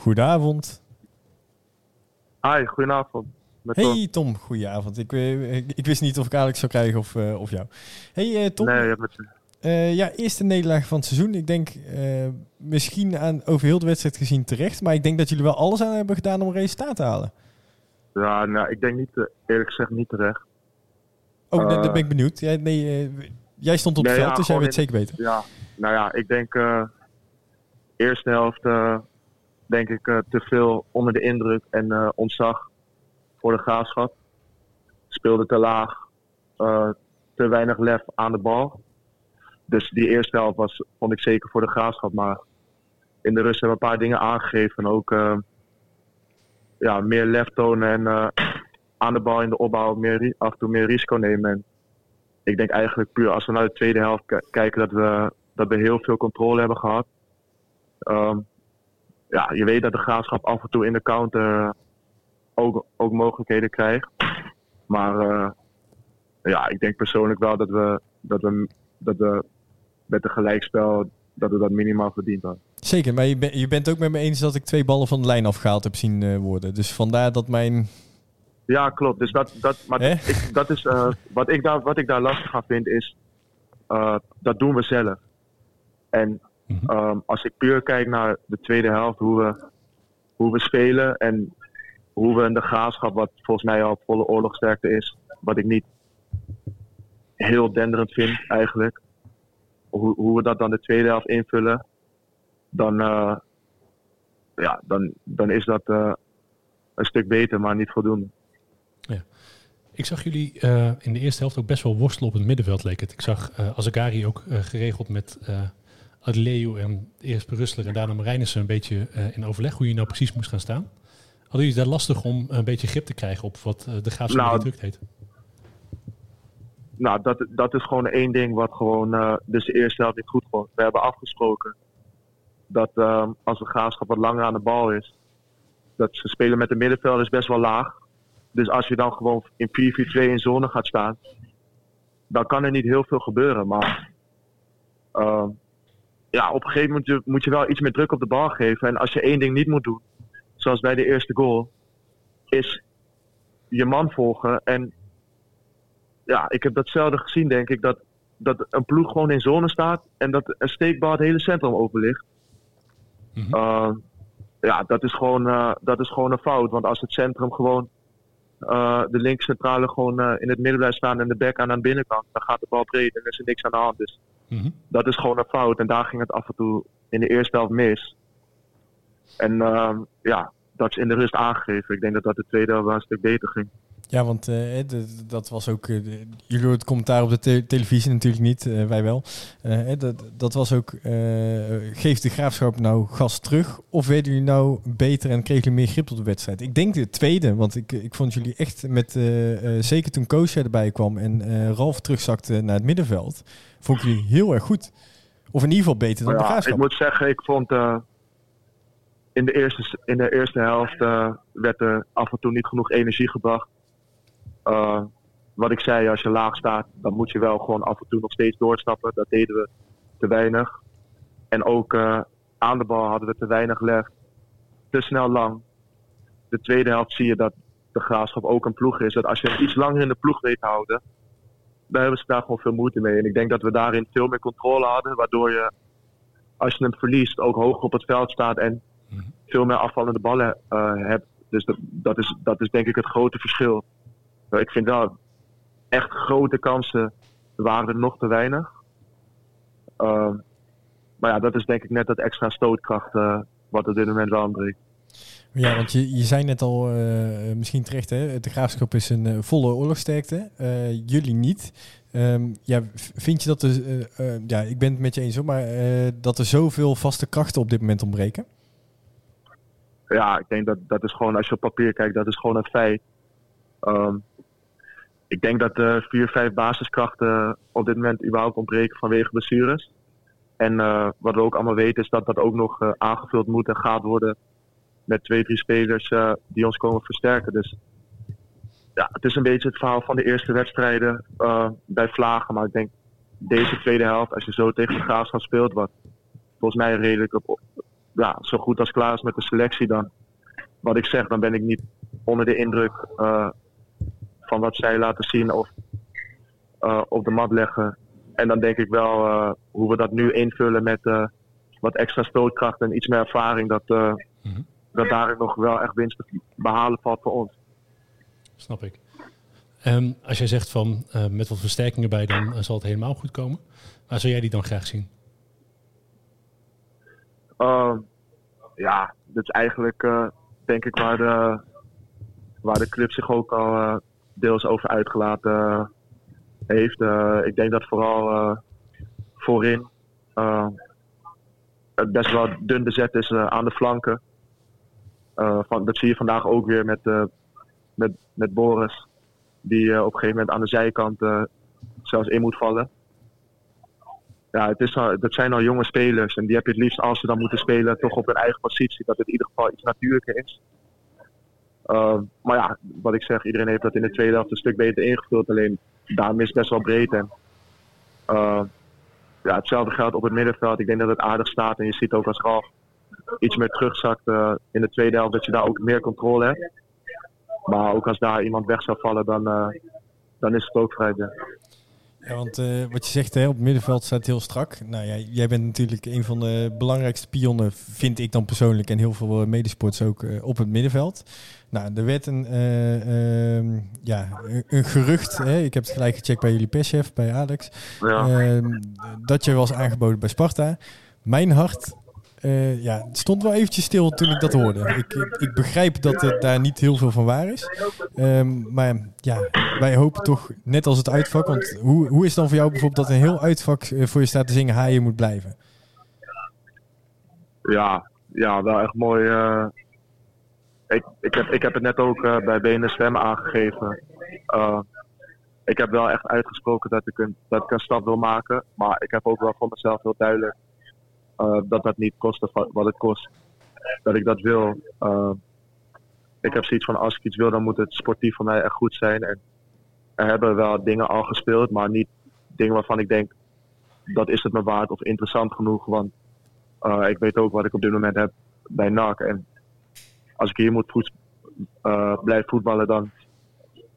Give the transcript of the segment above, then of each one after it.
Goedenavond. Hi, goedenavond. Met hey Tom, goedenavond. Ik, uh, ik, wist niet of ik Alex zou krijgen of, uh, of jou. Hey uh, Tom. Nee, met ja, eerste nederlaag van het seizoen. Ik denk misschien aan, over heel de wedstrijd gezien terecht. Maar ik denk dat jullie wel alles aan hebben gedaan om een resultaat te halen. Ja, nou, ik denk niet, eerlijk gezegd niet terecht. Oh, dan ben ik benieuwd. Jij, nee, jij stond op het veld, dus jij weet zeker beter. Ja, nou ja, ik denk eerste helft denk ik te veel onder de indruk en ontzag voor de graafschap. Speelde te laag, uh, te weinig lef aan de bal. Dus die eerste helft was, vond ik zeker voor de graafschap. Maar in de rust hebben we een paar dingen aangegeven. Ook ja, meer lef tonen en aan de bal in de opbouw meer, af en toe meer risico nemen. En ik denk eigenlijk puur als we naar de tweede helft kijken dat we, dat we heel veel controle hebben gehad. Um, ja, je weet dat de graafschap af en toe in de counter ook, ook mogelijkheden krijgt. Maar uh, ja, ik denk persoonlijk wel dat we, dat we, dat we met de gelijkspel dat we dat minimaal verdiend hadden. Zeker, maar je, ben, je bent ook met me eens dat ik twee ballen van de lijn afgehaald heb zien uh, worden. Dus vandaar dat mijn... Ja, klopt. Dus dat, dat, maar ik, dat is, uh, wat, ik daar, wat ik daar lastig aan vind is, dat doen we zelf. En mm -hmm. um, als ik puur kijk naar de tweede helft, hoe we, hoe we spelen en hoe we in de graafschap, wat volgens mij al volle oorlogsterkte is, wat ik niet heel denderend vind eigenlijk. Hoe, hoe we dat dan de tweede helft invullen, dan, uh, ja, dan, dan is dat uh, een stuk beter, maar niet voldoende. Ja. Ik zag jullie uh, in de eerste helft ook best wel worstelen op het middenveld, leek het. Ik zag uh, Azagari ook geregeld met Adleu en eerst Berustler en daarna Marijnissen een beetje in overleg hoe je nou precies moest gaan staan. Hadden jullie daar lastig om een beetje grip te krijgen op wat uh, de graafschap nou, druk heet? Nou, dat, dat is gewoon één ding wat gewoon uh, dus de eerste helft niet goed was. We hebben afgesproken dat uh, als de graafschap wat langer aan de bal is, dat ze spelen met de middenveld is best wel laag. Dus als je dan gewoon in 4-4-2 in zone gaat staan, dan kan er niet heel veel gebeuren. Maar uh, ja, op een gegeven moment moet je, moet je wel iets meer druk op de bal geven. En als je één ding niet moet doen, zoals bij de eerste goal, is je man volgen. En ja, ik heb datzelfde gezien, denk ik, dat, dat een ploeg gewoon in zone staat en dat een steekbal het hele centrum. Mm -hmm. uh, ja, dat is, gewoon, uh, dat is gewoon een fout. Want als het centrum gewoon uh, de linkscentrale gewoon in het midden blijft staan en de back aan aan de binnenkant, dan gaat de bal breed en er is er niks aan de hand. Dus -hmm. dat is gewoon een fout. En daar ging het af en toe in de eerste helft mis. En uh, ja, dat is in de rust aangegeven. Ik denk dat dat de tweede helft wel een stuk beter ging. Ja, want uh, dat was ook. Uh, jullie het commentaar op de te televisie natuurlijk niet, uh, wij wel. dat, dat was ook. geeft de graafschap nou gas terug? Of werden jullie nou beter en kregen jullie meer grip op de wedstrijd? Ik denk de tweede, want ik, ik vond jullie echt met. zeker toen Koosja erbij kwam en Ralf terugzakte naar het middenveld. Vond ik jullie heel erg goed. Of in ieder geval beter dan ja, de graafschap. Ik moet zeggen, ik vond in de eerste, in de eerste helft uh, werd er af en toe niet genoeg energie gebracht. Uh, wat ik zei, als je laag staat, dan moet je wel gewoon af en toe nog steeds doorstappen. Dat deden we te weinig. En ook uh, aan de bal hadden we te weinig lef. Te snel lang. De tweede helft zie je dat de graafschap ook een ploeg is. Dat als je iets langer in de ploeg weet te houden, dan hebben ze daar gewoon veel moeite mee. En ik denk dat we daarin veel meer controle hadden. Waardoor je, als je hem verliest, ook hoog op het veld staat en veel meer afvallende ballen uh, hebt. Dus dat, dat, is, dat is denk ik het grote verschil. Ik vind wel echt grote kansen waren er nog te weinig. Uh, maar ja, dat is denk ik net dat extra stootkracht uh, wat op dit moment wel ontbreekt. Ja, want je, je zei net al, uh, misschien terecht, hè, de graafschap is een uh, volle oorlogsterkte. Jullie niet. Um, ja, vind je dat er, ja, ik ben het met je eens hoor, maar dat er zoveel vaste krachten op dit moment ontbreken? ja, ik denk dat dat is gewoon, als je op papier kijkt, dat is gewoon een feit. Um, ik denk dat de vier, vijf basiskrachten op dit moment überhaupt ontbreken vanwege blessures. En uh, wat we ook allemaal weten is dat dat ook nog aangevuld moet en gaat worden met twee, drie spelers die ons komen versterken. Dus ja, het is een beetje het verhaal van de eerste wedstrijden bij Vlagen. Maar ik denk deze tweede helft, als je zo tegen de Graafschap speelt, wat volgens mij redelijk op, ja, zo goed als klaar is met de selectie, dan wat ik zeg, dan ben ik niet onder de indruk eh, van wat zij laten zien of uh, op de mat leggen. En dan denk ik wel uh, hoe we dat nu invullen met wat extra stootkracht en iets meer ervaring, dat, mm -hmm. dat daarin nog wel echt winst te behalen valt voor ons. Snap ik. Um, als jij zegt van met wat versterkingen bij, dan zal het helemaal goed komen. Waar zou jij die dan graag zien? Uh, ja, dat is eigenlijk denk ik waar de, waar de club zich ook al deels over uitgelaten heeft. ik denk dat vooral voorin het best wel dun bezet is aan de flanken. van, dat zie je vandaag ook weer met, met, met Boris, die op een gegeven moment aan de zijkant zelfs in moet vallen ja, het is dat zijn al jonge spelers. En die heb je het liefst als ze dan moeten spelen, toch op hun eigen positie. Dat het in ieder geval iets natuurlijker is. Uh, maar ja, wat ik zeg, iedereen heeft dat in de tweede helft een stuk beter ingevuld. Alleen daar is best wel breed. En, uh, ja, hetzelfde geldt op het middenveld. Ik denk dat het aardig staat. En je ziet ook als Ralf iets meer terugzakt uh, in de tweede helft, dat je daar ook meer controle hebt. Maar ook als daar iemand weg zou vallen, dan, dan is het ook vrij. Want uh, wat je zegt, hè, op het middenveld staat heel strak. Nou ja, jij bent natuurlijk een van de belangrijkste pionnen, vind ik dan persoonlijk, en heel veel medesports ook uh, op het middenveld. Nou, er werd een, uh, um, ja, een gerucht, hè, ik heb het gelijk gecheckt bij jullie perschef, bij Alex, ja. Ehm, dat je was aangeboden bij Sparta. Mijn hart uh, ja, het stond wel eventjes stil toen ik dat hoorde. Ik, ik, begrijp dat het daar niet heel veel van waar is. Um, maar ja, wij hopen toch, net als het uitvak. Want hoe, hoe is het dan voor jou bijvoorbeeld dat een heel uitvak eh, voor je staat te zingen haaien moet blijven? Ja, ja wel echt mooi. Uh, ik, ik, heb, ik heb het net ook bij BNSM aangegeven. ik heb wel echt uitgesproken dat ik, een, dat ik een stap wil maken. Maar ik heb ook wel voor mezelf heel duidelijk dat dat niet kost wat het kost. Dat ik dat wil. Uh, ik heb zoiets van als ik iets wil, dan moet het sportief voor mij echt goed zijn. En er hebben wel dingen al gespeeld, maar niet dingen waarvan ik denk dat is het me waard of interessant genoeg. Want uh, ik weet ook wat ik op dit moment heb bij NAC. En als ik hier moet voet, blijven voetballen, dan,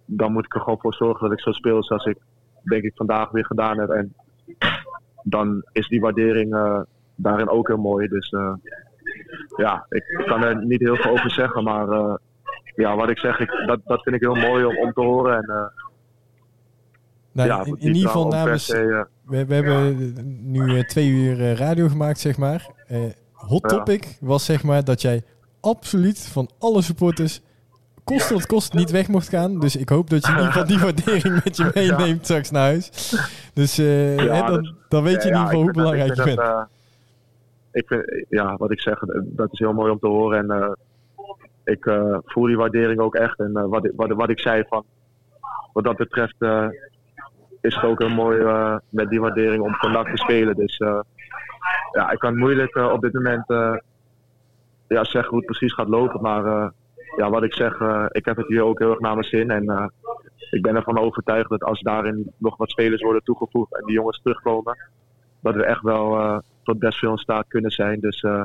dan moet ik er gewoon voor zorgen dat ik zo speel zoals ik denk ik vandaag weer gedaan heb. En dan is die waardering daarin ook heel mooi. Dus uh, ja, ik, kan er niet heel veel over zeggen. Maar uh, ja, wat ik zeg, ik, dat, dat vind ik heel mooi om, om te horen. En, uh, nou, ja, in, in ieder geval namens... Se, we, we hebben nu twee uur radio gemaakt, zeg maar. hot topic ja. was zeg maar dat jij absoluut van alle supporters kost wat kost niet weg mocht gaan. Dus ik hoop dat je in ieder geval die waardering met je meeneemt ja. straks naar huis. Dus uh, ja, hè, dan, dus, dan weet je in ieder geval hoe belangrijk je bent. Dat, ik vind, ja, wat ik zeg, dat is heel mooi om te horen. En uh, ik uh, voel die waardering ook echt. En uh, wat, wat, wat ik zei van, wat dat betreft is het ook heel mooi met die waardering om vandaag te spelen. Dus ja, ik kan moeilijk op dit moment ja, zeggen hoe het precies gaat lopen. Maar ja, wat ik zeg, ik heb het hier ook heel erg naar mijn zin. En ik ben ervan overtuigd dat als daarin nog wat spelers worden toegevoegd en die jongens terugkomen, dat we echt wel tot best veel in staat kunnen zijn. Dus uh,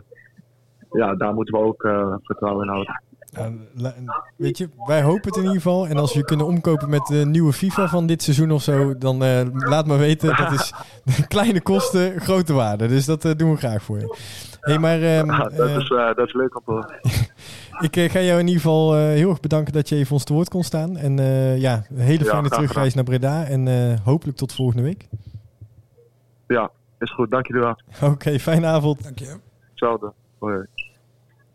ja, daar moeten we ook uh, vertrouwen in houden. Ja, weet je, wij hopen het in ieder geval. En als we kunnen omkopen met de nieuwe FIFA van dit seizoen of zo, dan uh, laat me weten. Dat is kleine kosten, grote waarde. Dus dat doen we graag voor je. Hey, maar, um, dat, is, dat is leuk om te horen. ik ga jou in ieder geval heel erg bedanken dat je even ons te woord kon staan. En ja, een hele fijne ja, terugreis naar Breda. En hopelijk tot volgende week. Ja, is goed, dank je wel. Oké, okay, fijne avond. Dank je. Hetzelfde. Hoi.